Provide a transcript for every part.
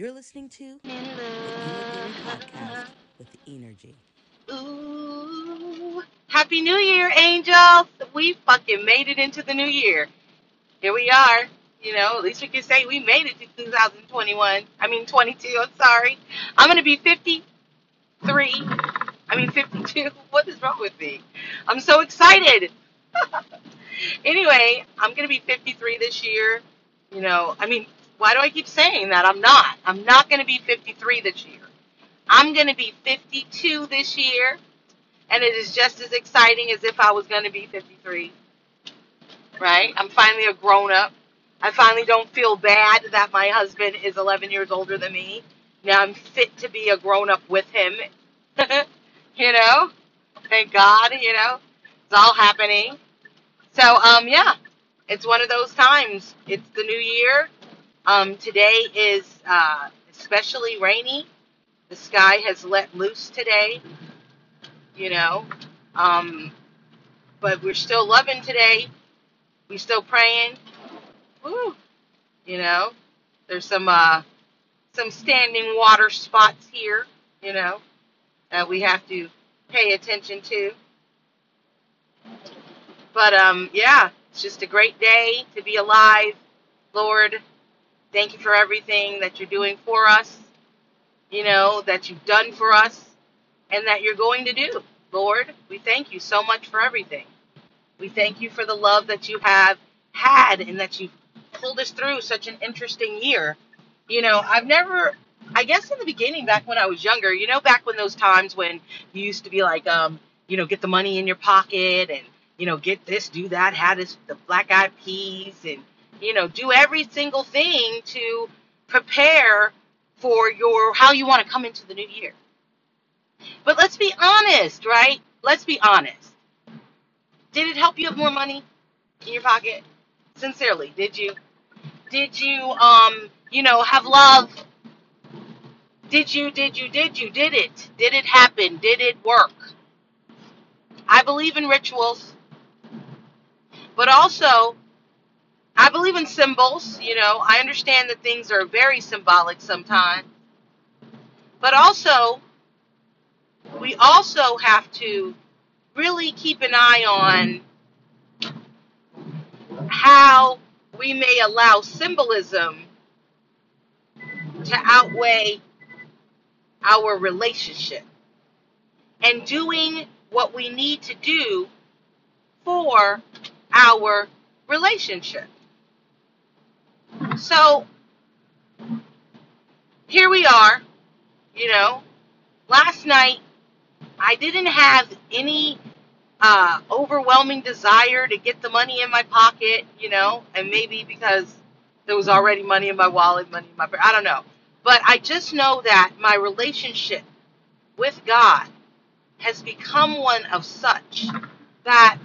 You're listening to the Podcast with Energy. Ooh. Happy New Year, angels! We fucking made it into the new year. Here we are. You know, at least we can say we made it to 2021. I mean, 22. I'm sorry. I'm going to be 53. I mean, 52. What is wrong with me? I'm so excited. anyway, I'm going to be 53 this year. You know, I mean, why do I keep saying that? I'm not. I'm not going to be 53 this year. I'm going to be 52 this year, and it is just as exciting as if I was going to be 53. Right? I'm finally a grown up. I finally don't feel bad that my husband is 11 years older than me. Now I'm fit to be a grown up with him. you know? Thank God, you know? It's all happening. So, um, yeah, it's one of those times. It's the new year. Um, today is uh, especially rainy. The sky has let loose today, you know. Um, but we're still loving today. We're still praying. Woo. You know, there's some uh, some standing water spots here, you know, that we have to pay attention to. But um, yeah, it's just a great day to be alive, Lord. Thank you for everything that you're doing for us, you know, that you've done for us, and that you're going to do. Lord, we thank you so much for everything. We thank you for the love that you have had and that you've pulled us through such an interesting year. You know, I've never, I guess in the beginning, back when I was younger, you know, back when those times when you used to be like, um, you know, get the money in your pocket and, you know, get this, do that, had this, the black eyed peas and, you know, do every single thing to prepare for your, how you want to come into the new year. But let's be honest, right? Let's be honest. Did it help you have more money in your pocket? Sincerely, did you? Did you, um, you know, have love? Did you, did you, did you, did it? Did it happen? Did it work? I believe in rituals, but also I believe in symbols. You know, I understand that things are very symbolic sometimes, but also we also have to really keep an eye on how we may allow symbolism to outweigh our relationship and doing what we need to do for our relationship. So here we are, you know. Last night, I didn't have any uh, overwhelming desire to get the money in my pocket, you know, and maybe because there was already money in my wallet, money in my, I don't know. But I just know that my relationship with God has become one of such that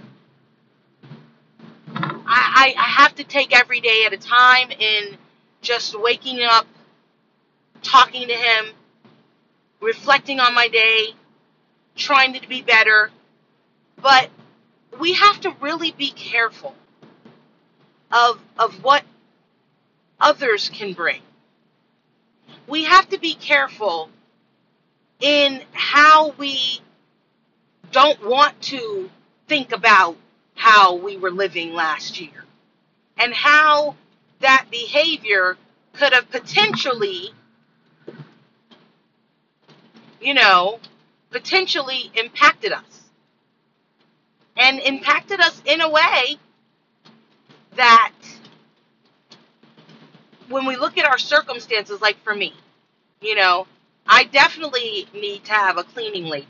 I, I, have to take every day at a time in just waking up, talking to Him, reflecting on my day, trying to be better. But we have to really be careful of, of what others can bring. We have to be careful in how we don't want to think about how we were living last year and how that behavior could have potentially, you know, potentially impacted us. And impacted us in a way that when we look at our circumstances, like for me, you know, I definitely need to have a cleaning lady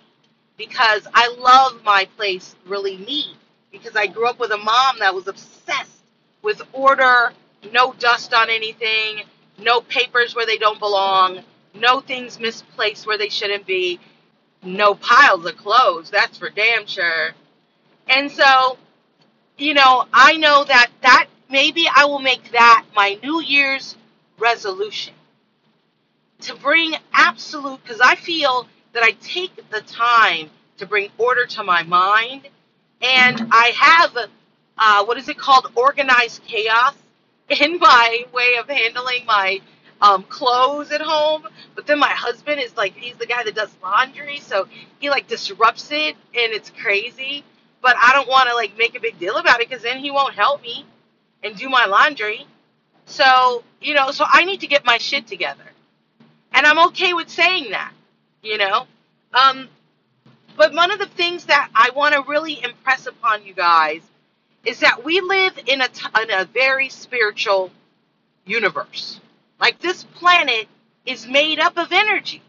because I love my place really neat because I grew up with a mom that was obsessed with order, no dust on anything, no papers where they don't belong, no things misplaced where they shouldn't be, no piles of clothes, that's for damn sure. And so, you know, I know that that maybe I will make that my New Year's resolution to bring absolute because I feel that I take the time to bring order to my mind and I have uh, what is it called organized chaos in my way of handling my um, clothes at home. But then my husband is like, he's the guy that does laundry, so he like disrupts it, and it's crazy. But I don't want to like make a big deal about it because then he won't help me and do my laundry. So you know, so I need to get my shit together, and I'm okay with saying that. You know, um, but one of the things that I want to really impress upon you guys is that we live in a, t- in a very spiritual universe. Like this planet is made up of energy.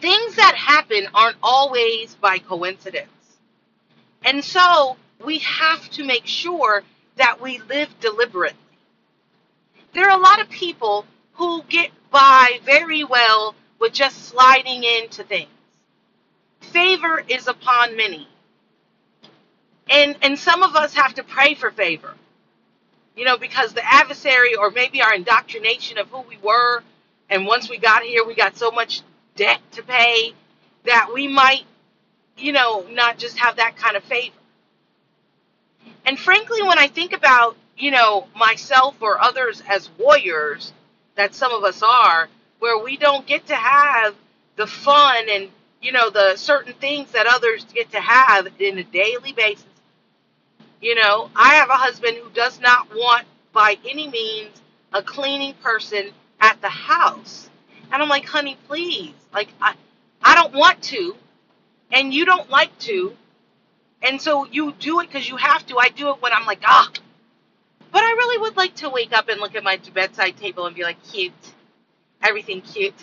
Things that happen aren't always by coincidence. And so we have to make sure that we live deliberately. There are a lot of people who get by very well with just sliding into things. Favor is upon many. And and some of us have to pray for favor. You know, because the adversary or maybe our indoctrination of who we were and once we got here we got so much debt to pay that we might, you know, not just have that kind of favor. And frankly, when I think about, you know, myself or others as warriors, that some of us are, where we don't get to have the fun and, you know, the certain things that others get to have in a daily basis. You know, I have a husband who does not want, by any means, a cleaning person at the house. And I'm like, honey, please. Like, I, I don't want to, and you don't like to. And so you do it because you have to. I do it when I'm like, ah. But I really would like to wake up and look at my bedside table and be like, cute. Everything cute.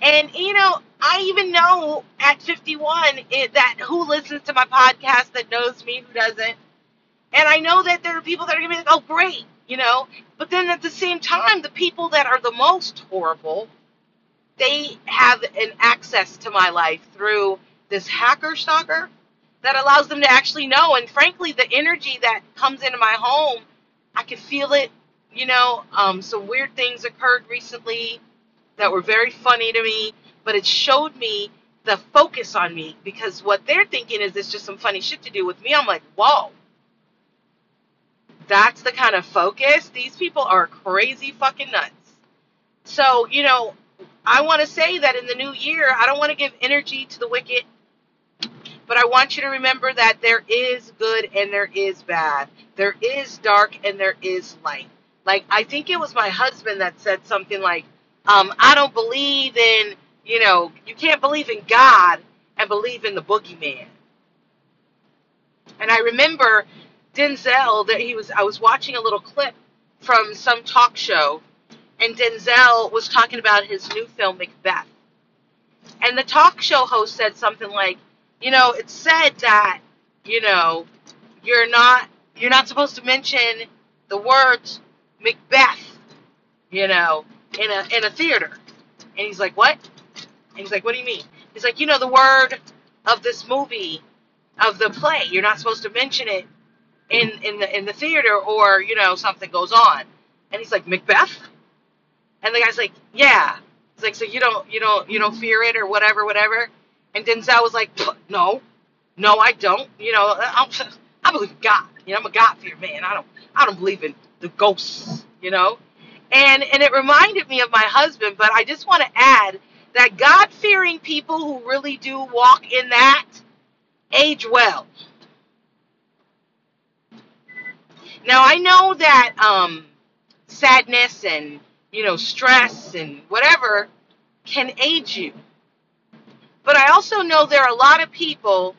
And, you know, I even know at 51 it, that who listens to my podcast that knows me, who doesn't. And I know that there are people that are going to be like, oh, great, you know. But then at the same time, the people that are the most horrible, they have an access to my life through this hacker stalker that allows them to actually know. And frankly, the energy that comes into my home, I can feel it. You know, um, some weird things occurred recently that were very funny to me, but it showed me the focus on me because what they're thinking is it's just some funny shit to do with me. I'm like, whoa. That's the kind of focus. These people are crazy fucking nuts. So, you know, I want to say that in the new year, I don't want to give energy to the wicked, but I want you to remember that there is good and there is bad. There is dark and there is light. Like, I think it was my husband that said something like, um, I don't believe in, you know, you can't believe in God and believe in the boogeyman. And I remember Denzel that he was I was watching a little clip from some talk show and Denzel was talking about his new film Macbeth. And the talk show host said something like, you know, it's said that, you know, you're not you're not supposed to mention the words Macbeth, you know, in a in a theater. And he's like, "What?" He's like, "What do you mean?" He's like, "You know the word of this movie, of the play. You're not supposed to mention it in in the in the theater or, you know, something goes on." And he's like, "Macbeth?" And the guy's like, "Yeah." He's like, "So you don't you don't you don't fear it or whatever whatever?" And Denzel was like, "No, no, I don't. You know, I'm, I believe in God. You know, I'm a God fear man. I don't I don't believe in the ghosts. You know." And and it reminded me of my husband, but I just want to add that God fearing people who really do walk in that age well. Now I know that um, sadness and you know stress and whatever can age you, but I also know there are a lot of people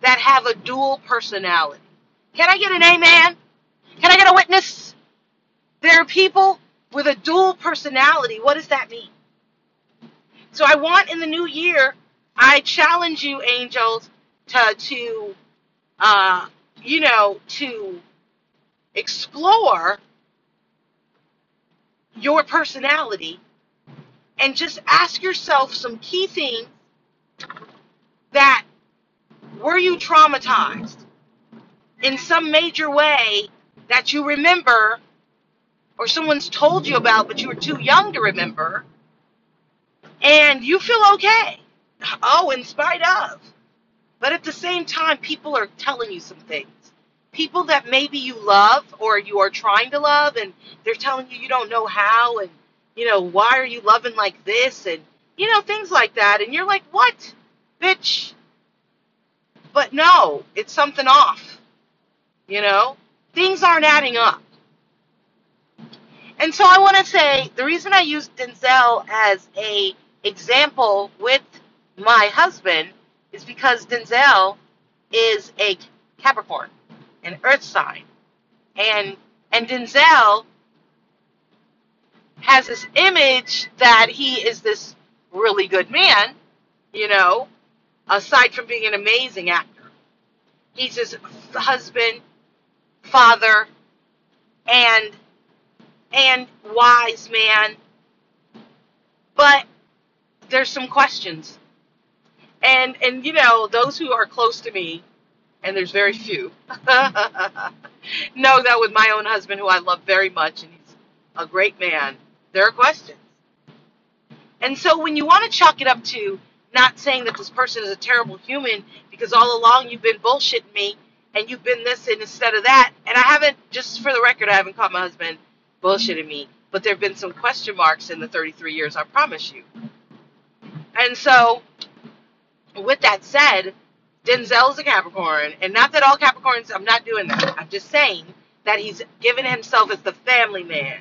that have a dual personality. Can I get an amen? Can I get a witness? There are people with a dual personality. What does that mean? So I want in the new year, I challenge you, angels, to to uh, you know to explore your personality and just ask yourself some key things that were you traumatized in some major way that you remember or someone's told you about but you were too young to remember and you feel okay. Oh in spite of. But at the same time people are telling you some things. People that maybe you love or you are trying to love and they're telling you you don't know how and you know why are you loving like this and you know things like that. And you're like what bitch? But no it's something off you know? Things aren't adding up. And so i want to say the reason i use denzel as a example with my husband is because denzel is a capricorn an earth sign. And and denzel has this image that he is this really good man you know aside from being an amazing actor. He's his husband father and and wise man. But there's some questions and and you know those who are close to me and there's very few know that with my own husband who i love very much and he's a great man there are questions and so when you want to chalk it up to not saying that this person is a terrible human because all along you've been bullshitting me and you've been this and instead of that, and I haven't, just for the record, I haven't caught my husband bullshitting me, but there have been some question marks in the 33 years, I promise you. And so, with that said, Denzel is a Capricorn, and not that all Capricorns, I'm not doing that. I'm just saying that he's given himself as the family man,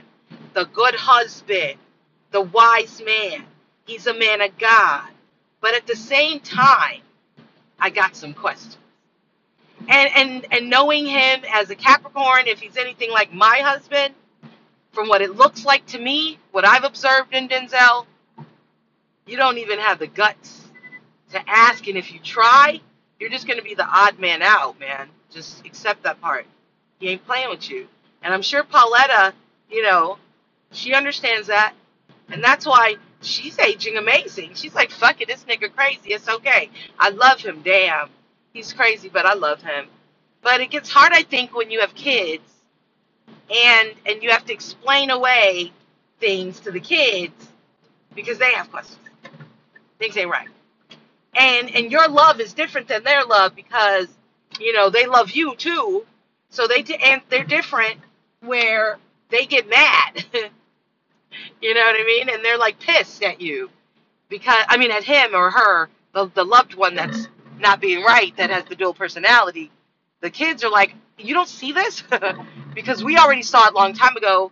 the good husband, the wise man. He's a man of God. But at the same time, I got some questions. And and and knowing him as a Capricorn, if he's anything like my husband, from what it looks like to me, what I've observed in Denzel, you don't even have the guts to ask. And if you try, you're just going to be the odd man out, man. Just accept that part. He ain't playing with you. And I'm sure Pauletta, you know, she understands that. And that's why she's aging amazing. She's like, fuck it, this nigga crazy. It's okay. I love him. Damn. He's crazy, but I love him. But it gets hard, I think, when you have kids and and you have to explain away things to the kids because they have questions. Things ain't right. And and your love is different than their love because you know they love you too. So they and they're different where they get mad. you know what I mean? And they're like pissed at you because I mean at him or her, the the loved one that's not being right that has the dual personality. The kids are like, you don't see this because we already saw it a long time ago,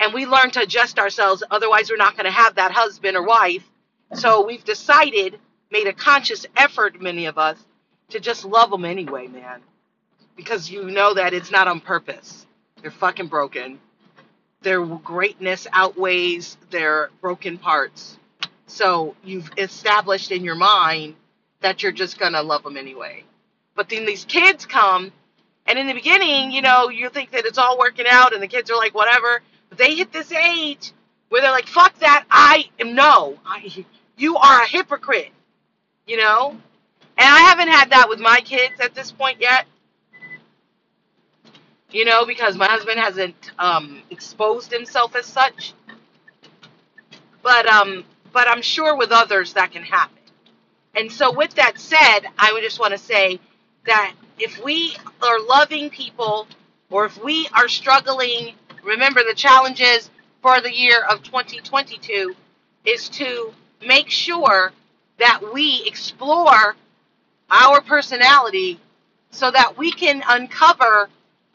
and we learned to adjust ourselves. Otherwise, we're not going to have that husband or wife. So we've decided, made a conscious effort, many of us, to just love them anyway, man, because you know that it's not on purpose. They're fucking broken. Their greatness outweighs their broken parts. So you've established in your mind that you're just gonna love them anyway. But then these kids come, and in the beginning, you know, you think that it's all working out, and the kids are like, whatever. But they hit this age where they're like, fuck that, I am no, I, you are a hypocrite, you know. And I haven't had that with my kids at this point yet, you know, because my husband hasn't um, exposed himself as such. But um, but I'm sure with others that can happen. And so, with that said, I would just want to say that if we are loving people or if we are struggling, remember the challenges for the year of 2022 is to make sure that we explore our personality so that we can uncover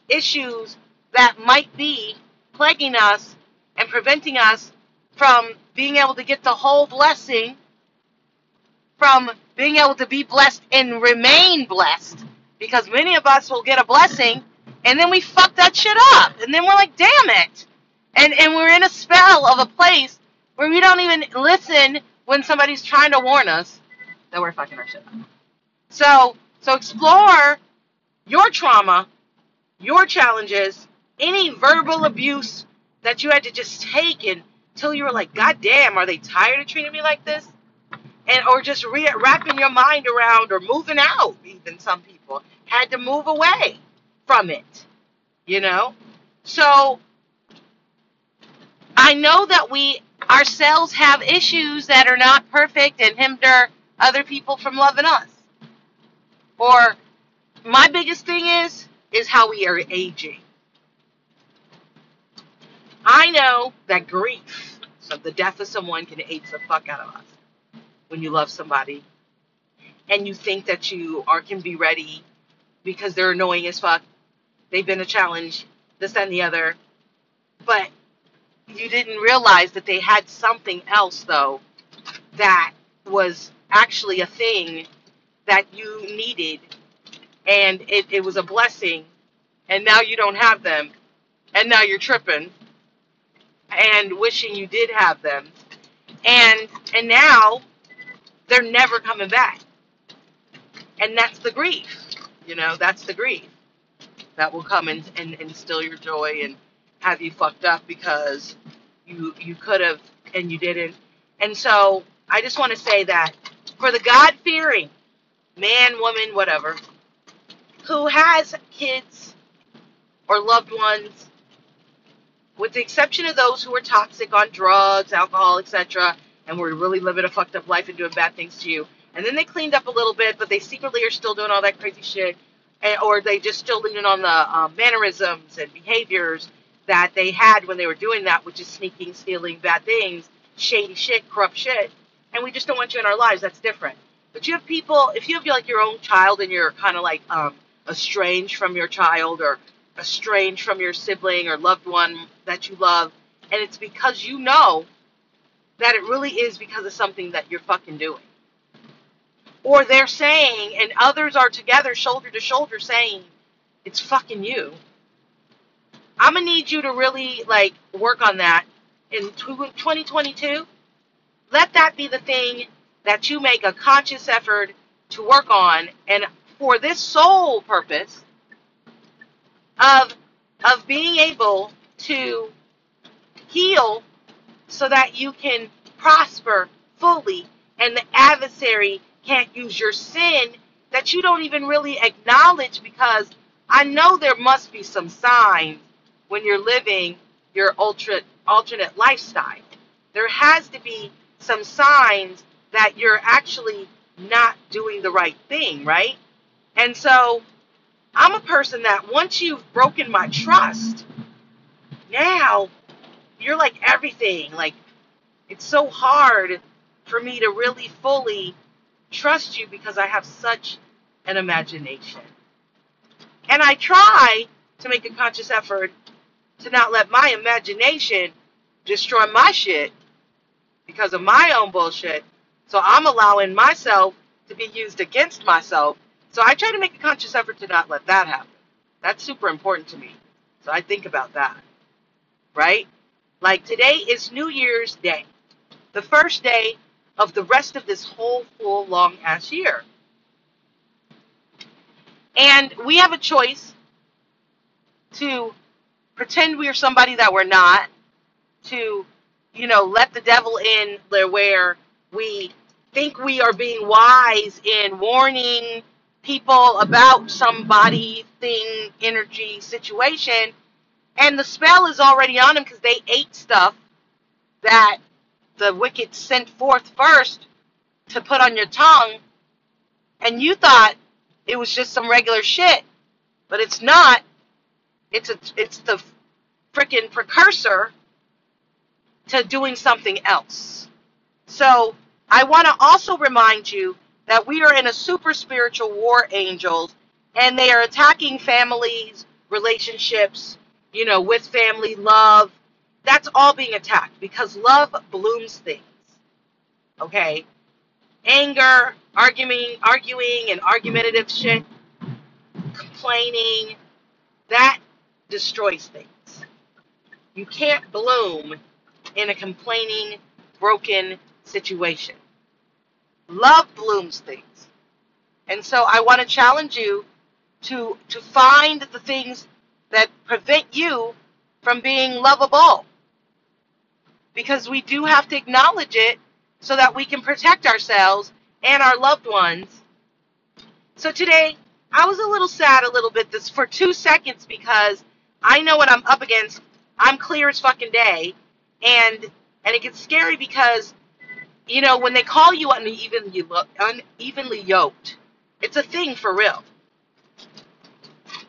issues that might be plaguing us and preventing us from being able to get the whole blessing from being able to be blessed and remain blessed. Because many of us will get a blessing and then we fuck that shit up. And then we're like damn it. And and we're in a spell of a place where we don't even listen when somebody's trying to warn us that we're fucking our shit. Up so so explore your trauma your challenges any verbal abuse that you had to just take until you were like god damn are they tired of treating me like this? And or just re- wrapping your mind around or moving out even some people had to move away from it you know? So i know that we ourselves have issues that are not perfect and hinder other people from loving us or my biggest thing is is how we are aging. I know that grief, so the death of someone can age the fuck out of us when you love somebody and you think that you are can be ready because they're annoying as fuck. They've been a challenge, this and the other. But you didn't realize that they had something else though that was actually a thing that you needed. And it, it was a blessing. And now you don't have them. And now you're tripping. And wishing you did have them. And and now they're never coming back. And that's the grief. You know that's the grief that will come and, and, and steal your joy and have you fucked up because you you could have and you didn't. And so i just want to say that for the god fearing man woman whatever who has kids or loved ones with the exception of those who are toxic on drugs alcohol etc and were really living a fucked up life and doing bad things to you and then they cleaned up a little bit but they secretly are still doing all that crazy shit and, or they just still leaning on the um, mannerisms and behaviors that they had when they were doing that, which is sneaking, stealing, bad things, shady shit, corrupt shit. And we just don't want you in our lives. That's different. But you have people, if you have like your own child and you're kind of like um, estranged from your child or estranged from your sibling or loved one that you love, and it's because you know that it really is because of something that you're fucking doing. Or they're saying, and others are together, shoulder to shoulder, saying, it's fucking you. I'm gonna need you to really like work on that in 2022. Let that be the thing that you make a conscious effort to work on, and for this sole purpose of of being able to heal, so that you can prosper fully, and the adversary can't use your sin that you don't even really acknowledge because I know there must be some signs when you're living your ultra, alternate lifestyle. There has to be some signs that you're actually not doing the right thing, right? And so I'm a person that once you've broken my trust, now you're like everything. Like it's so hard for me to really fully trust you because I have such an imagination. And I try to make a conscious effort to not let my imagination destroy my shit because of my own bullshit. So I'm allowing myself to be used against myself. So I try to make a conscious effort to not let that happen. That's super important to me. So I think about that. Right? Like today is New Year's Day. The first day of the rest of this whole full long ass year. And we have a choice to pretend we're somebody that we're not, to, you know, let the devil in there where we think we are being wise in warning people about somebody, thing, energy, situation, and the spell is already on them because they ate stuff that the wicked sent forth first to put on your tongue, and you thought it was just some regular shit, but it's not. It's a, it's the freaking precursor to doing something else. So I want to also remind you that we are in a super spiritual war, angels, and they are attacking families, relationships, you know, with family, love, that's all being attacked because love blooms things. Okay? Anger, arguing, arguing and argumentative shit, complaining, that destroys things. You can't bloom in a complaining, broken situation. Love blooms things. And so I want to challenge you to to find the things that prevent you from being lovable because we do have to acknowledge it so that we can protect ourselves and our loved ones. So today, I was a little sad a little bit this for two seconds because I know what I'm up against. I'm clear as fucking day, and and it gets scary because you know when they call you unevenly unevenly yoked, it's a thing for real.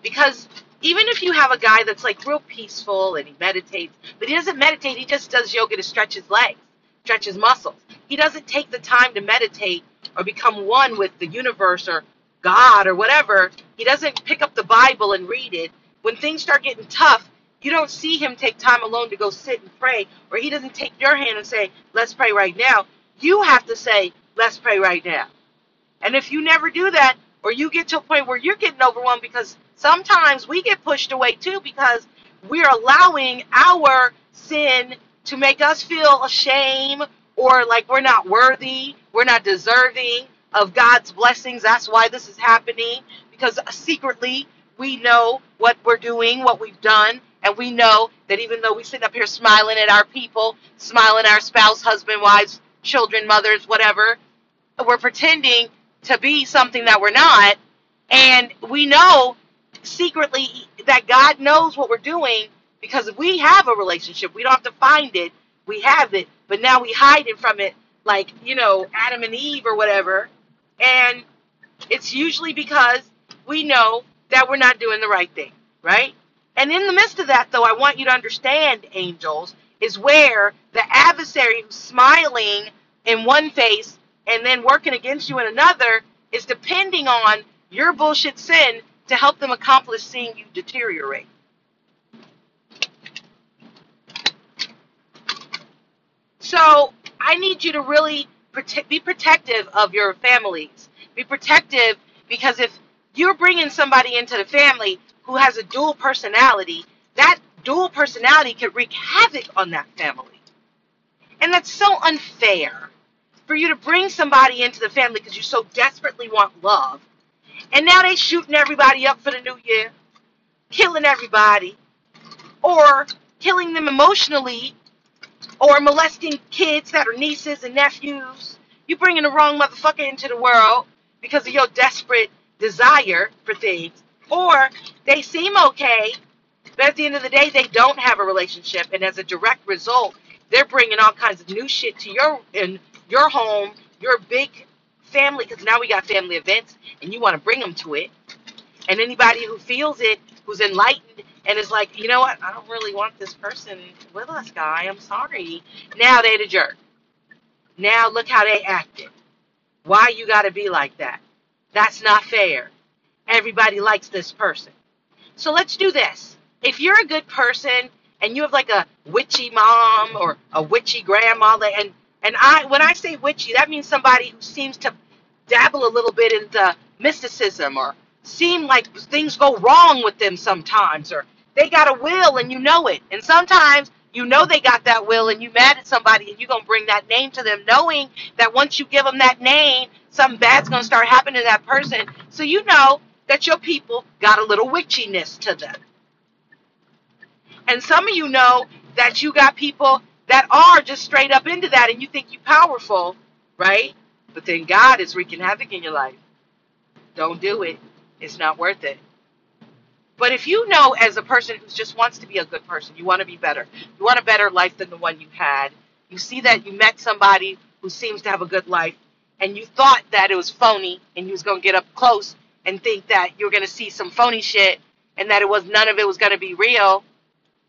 Because Even if you have a guy that's like real peaceful and he meditates, but he doesn't meditate, he just does yoga to stretch his legs, stretch his muscles. He doesn't take the time to meditate or become one with the universe or God or whatever. He doesn't pick up the Bible and read it. When things start getting tough, you don't see him take time alone to go sit and pray, or he doesn't take your hand and say, Let's pray right now. You have to say, Let's pray right now. And if you never do that, or you get to a point where you're getting overwhelmed because sometimes we get pushed away too because we're allowing our sin to make us feel ashamed or like we're not worthy, we're not deserving of God's blessings. That's why this is happening because secretly we know what we're doing, what we've done, and we know that even though we sit up here smiling at our people, smiling at our spouse, husband, wives, children, mothers, whatever, we're pretending to be something that we're not. And we know secretly that God knows what we're doing because we have a relationship. We don't have to find it. We have it. But now we hide it from it like, you know, Adam and Eve or whatever. And it's usually because we know that we're not doing the right thing, right? And in the midst of that, though, I want you to understand, angels, is where the adversary who's smiling in one face and then working against you in another is depending on your bullshit sin to help them accomplish seeing you deteriorate. So I need you to really protect, be protective of your families. Be protective because if you're bringing somebody into the family who has a dual personality, that dual personality could wreak havoc on that family. And that's so unfair for you to bring somebody into the family because you so desperately want love. And now they shooting everybody up for the new year, killing everybody, or killing them emotionally, or molesting kids that are nieces and nephews. You bringing the wrong motherfucker into the world because of your desperate desire for things. Or they seem okay, but at the end of the day, they don't have a relationship, and as a direct result, they're bringing all kinds of new shit to your in your home, your big family, because now we got family events, and you want to bring them to it. And anybody who feels it, who's enlightened, and is like, you know what, I don't really want this person with us, guy. I'm sorry. Now they the jerk. Now look how they acted. Why you got to be like that? That's not fair. Everybody likes this person. So let's do this. If you're a good person and you have like a witchy mom or a witchy grandma, and and I when I say witchy, that means somebody who seems to dabble a little bit into mysticism or seem like things go wrong with them sometimes or they got a will and you know it. And sometimes you know they got that will and you mad at somebody and you're going to bring that name to them knowing that once you give them that name, something bad's going to start happening to that person. So you know that your people got a little witchiness to them. And some of you know that you got people that are just straight up into that and you think you're powerful, right? But then God is wreaking havoc in your life. Don't do it. It's not worth it. But if you know as a person who just wants to be a good person, you want to be better, you want a better life than the one you had, you see that you met somebody who seems to have a good life, and you thought that it was phony and you was going to get up close and think that you were going to see some phony shit and that it was none of it was going to be real.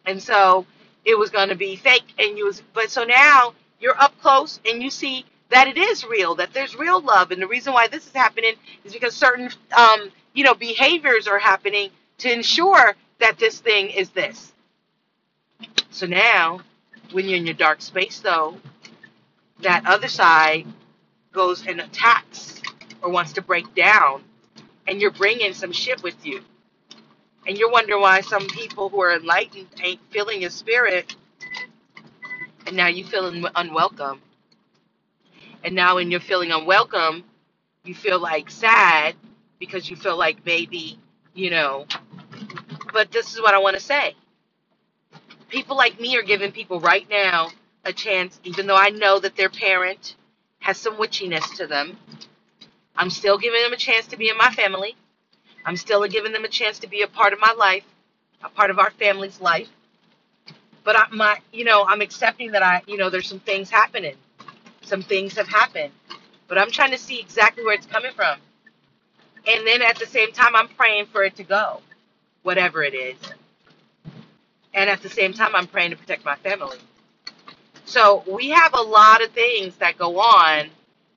And so it was going to be fake and you was but so now you're up close and you see that it is real that there's real love. And the reason why this is happening is because certain um, you know behaviors are happening to ensure that this thing is this. So now when you're in your dark space though that other side goes and attacks or wants to break down and you're bringing some shit with you. And you're wondering why some people who are enlightened ain't feeling your spirit and now you're feeling unwelcome. And now when you're feeling unwelcome you feel like sad because you feel like maybe you know. But this is what i want to say. People like me are giving people right now a chance even though i know that their parent has some witchiness to them i'm still giving them a chance to be in my family I'm still giving them a chance to be a part of my life, a part of our family's life. But I, my, you know, I'm accepting that I, you know, there's some things happening. Some things have happened, but I'm trying to see exactly where it's coming from. And then at the same time, I'm praying for it to go. whatever it is. And at the same time, I'm praying to protect my family. So we have a lot of things that go on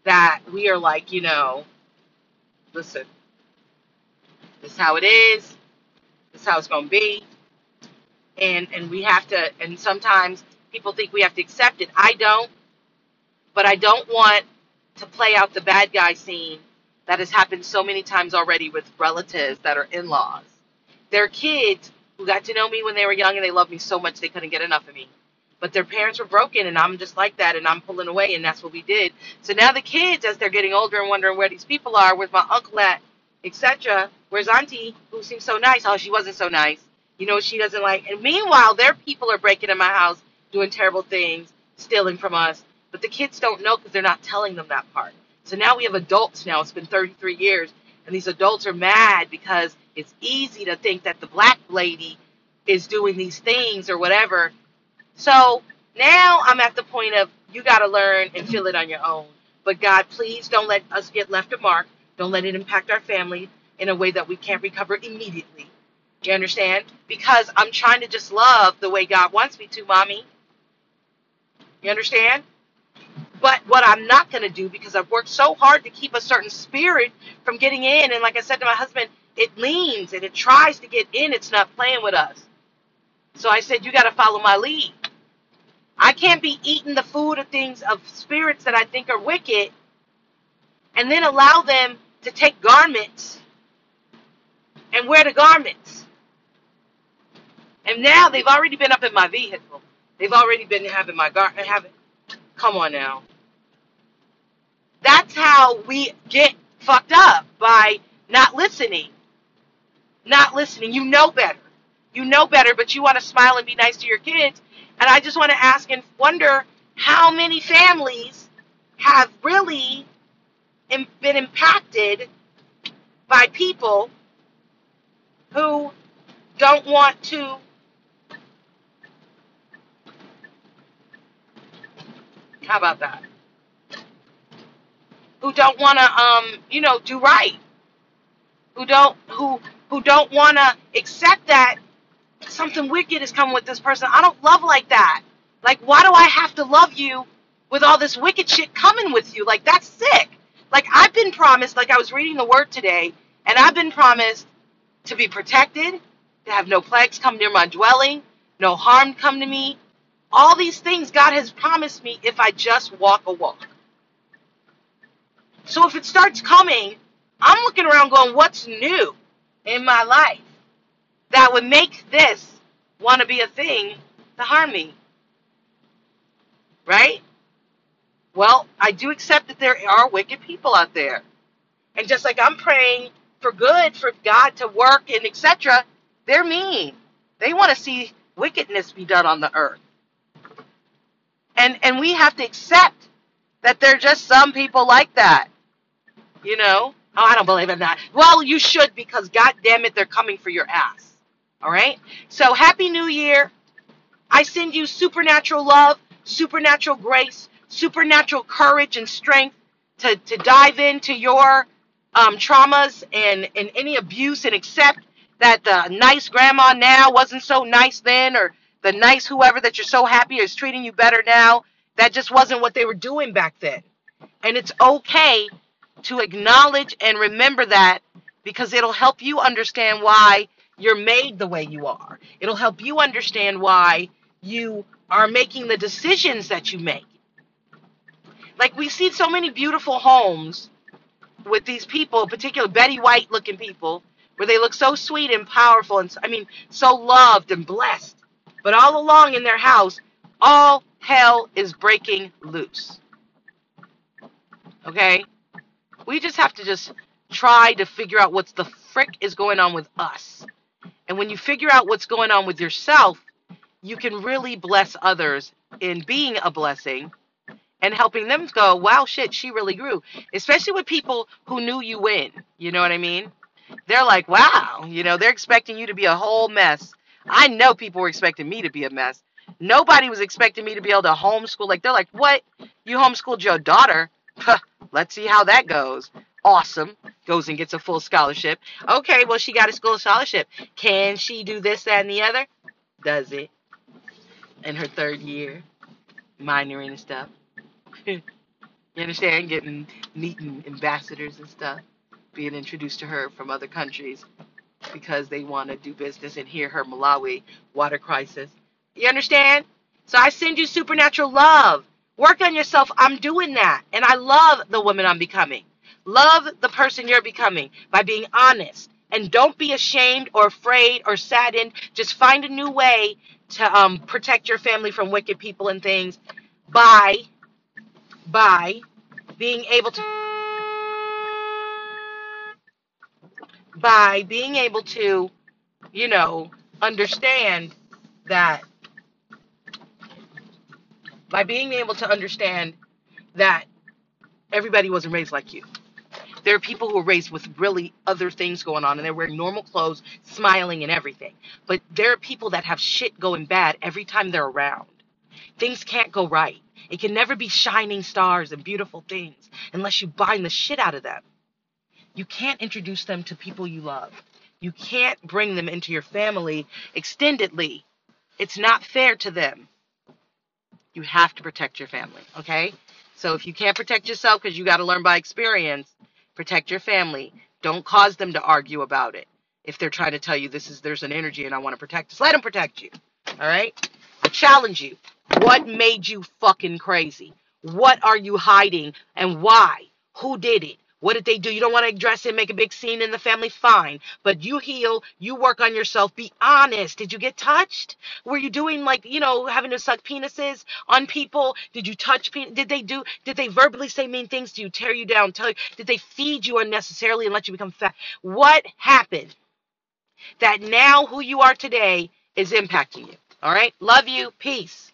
that we are like, you know, listen, this is how it is, this is how it's to be. And, and we have to, and sometimes people think we have to accept it. I don't, but I don't want to play out the bad guy scene that has happened so many times already with relatives that are in laws. They're kids who got to know me when they were young and they loved me so much they couldn't get enough of me. But their parents were broken and I'm just like that and I'm pulling away and that's what we did. So now the kids, as they're getting older and wondering where these people are, where's my uncle at, etc. Where's Auntie, who seems so nice? Oh, she wasn't so nice. You know, she doesn't like. And meanwhile, their people are breaking in my house, doing terrible things, stealing from us. But the kids don't know because they're not telling them that part. So now we have adults now. It's been 33 years. And these adults are mad because it's easy to think that the black lady is doing these things or whatever. So now I'm at the point of you got to learn and feel it on your own. But God, please don't let us get left a mark. Don't let it impact our family in a way that we can't recover immediately. You understand? Because I'm trying to just love the way God wants me to, mommy. You understand? But what I'm not going to do, because I've worked so hard to keep a certain spirit from getting in, and like I said to my husband, it leans and it tries to get in, it's not playing with us. So I said, You got to follow my lead. I can't be eating the food of things of spirits that I think are wicked and then allow them to take garments and wear the garments. And now they've already been up in my vehicle. They've already been having my garment. Having, come on now. That's how we get fucked up by not listening. Not listening. You know better. You know better, but you want to smile and be nice to your kids. And I just want to ask and wonder how many families have really been impacted by people who don't want to how about that who don't want to um you know do right who don't who who don't want to accept that something wicked is coming with this person. I don't love like that. Like why do i have to love you with all this wicked shit coming with you? Like that's sick. Like i've been promised like i was reading the word today and i've been promised to be protected to have no plagues come near my dwelling no harm come to me. All these things god has promised me if i just walk a walk. So if it starts coming, I'm looking around going, what's new in my life that would make this want to be a thing to harm me? Right? Well, I do accept that there are wicked people out there. And just like I'm praying for good, for God to work and etc., they're mean. They want to see wickedness be done on the earth. And and we have to accept that there are just some people like that. You know? Oh, I don't believe in that. Well, you should because God damn it, they're coming for your ass. All right? So happy new year. I send you supernatural love, supernatural grace, supernatural courage and strength to, to dive into your um, traumas and, and any abuse and accept that the nice grandma now wasn't so nice then or the nice whoever that you're so happy is treating you better now. That just wasn't what they were doing back then. And it's okay to acknowledge and remember that because it'll help you understand why you're made the way you are. It'll help you understand why you are making the decisions that you make. Like we see so many beautiful homes with these people, particularly Betty White looking people, where they look so sweet and powerful and I mean so loved and blessed. But all along in their house, all hell is breaking loose. Okay? We just have to just try to figure out what's the frick is going on with us. And when you figure out what's going on with yourself, you can really bless others in being a blessing and helping them go, wow, shit, she really grew. Especially with people who knew you win. You know what I mean? They're like, wow, you know, they're expecting you to be a whole mess. I know people were expecting me to be a mess. Nobody was expecting me to be able to homeschool. Like, they're like, what? You homeschooled your daughter? Let's see how that goes. Awesome. Goes and gets a full scholarship. Okay, well, she got a school scholarship. Can she do this, that, and the other? Does it in her third year, minoring and stuff. you understand? Getting meeting ambassadors and stuff, being introduced to her from other countries because they want to do business and hear her Malawi water crisis. You understand? So I send you supernatural love. Work on yourself. I'm doing that. And I love the woman I'm becoming. Love the person you're becoming by being honest. And don't be ashamed or afraid or saddened. Just find a new way to um, protect your family from wicked people and things by by being able to by being able to, you know, understand that by being able to understand that everybody wasn't raised like you. There are people who are raised with really other things going on and they're wearing normal clothes, smiling and everything. But there are people that have shit going bad every time they're around. Things can't go right. It can never be shining stars and beautiful things unless you bind the shit out of them. You can't introduce them to people you love. You can't bring them into your family extendedly. It's not fair to them. You have to protect your family, okay? So if you can't protect yourself because you got to learn by experience, protect your family. Don't cause them to argue about it. If they're trying to tell you this is there's an energy and I want to protect us, let them protect you. All right? I challenge you. What made you fucking crazy? What are you hiding and why? Who did it? What did they do? You don't want to address it, make a big scene in the family, fine. But you heal, you work on yourself, be honest. Did you get touched? Were you doing like, you know, having to suck penises on people? Did you touch? Did they do, did they verbally say mean things to you, tear you down, tell you, did they feed you unnecessarily and let you become fat? What happened that now who you are today is impacting you? All right? Love you. Peace.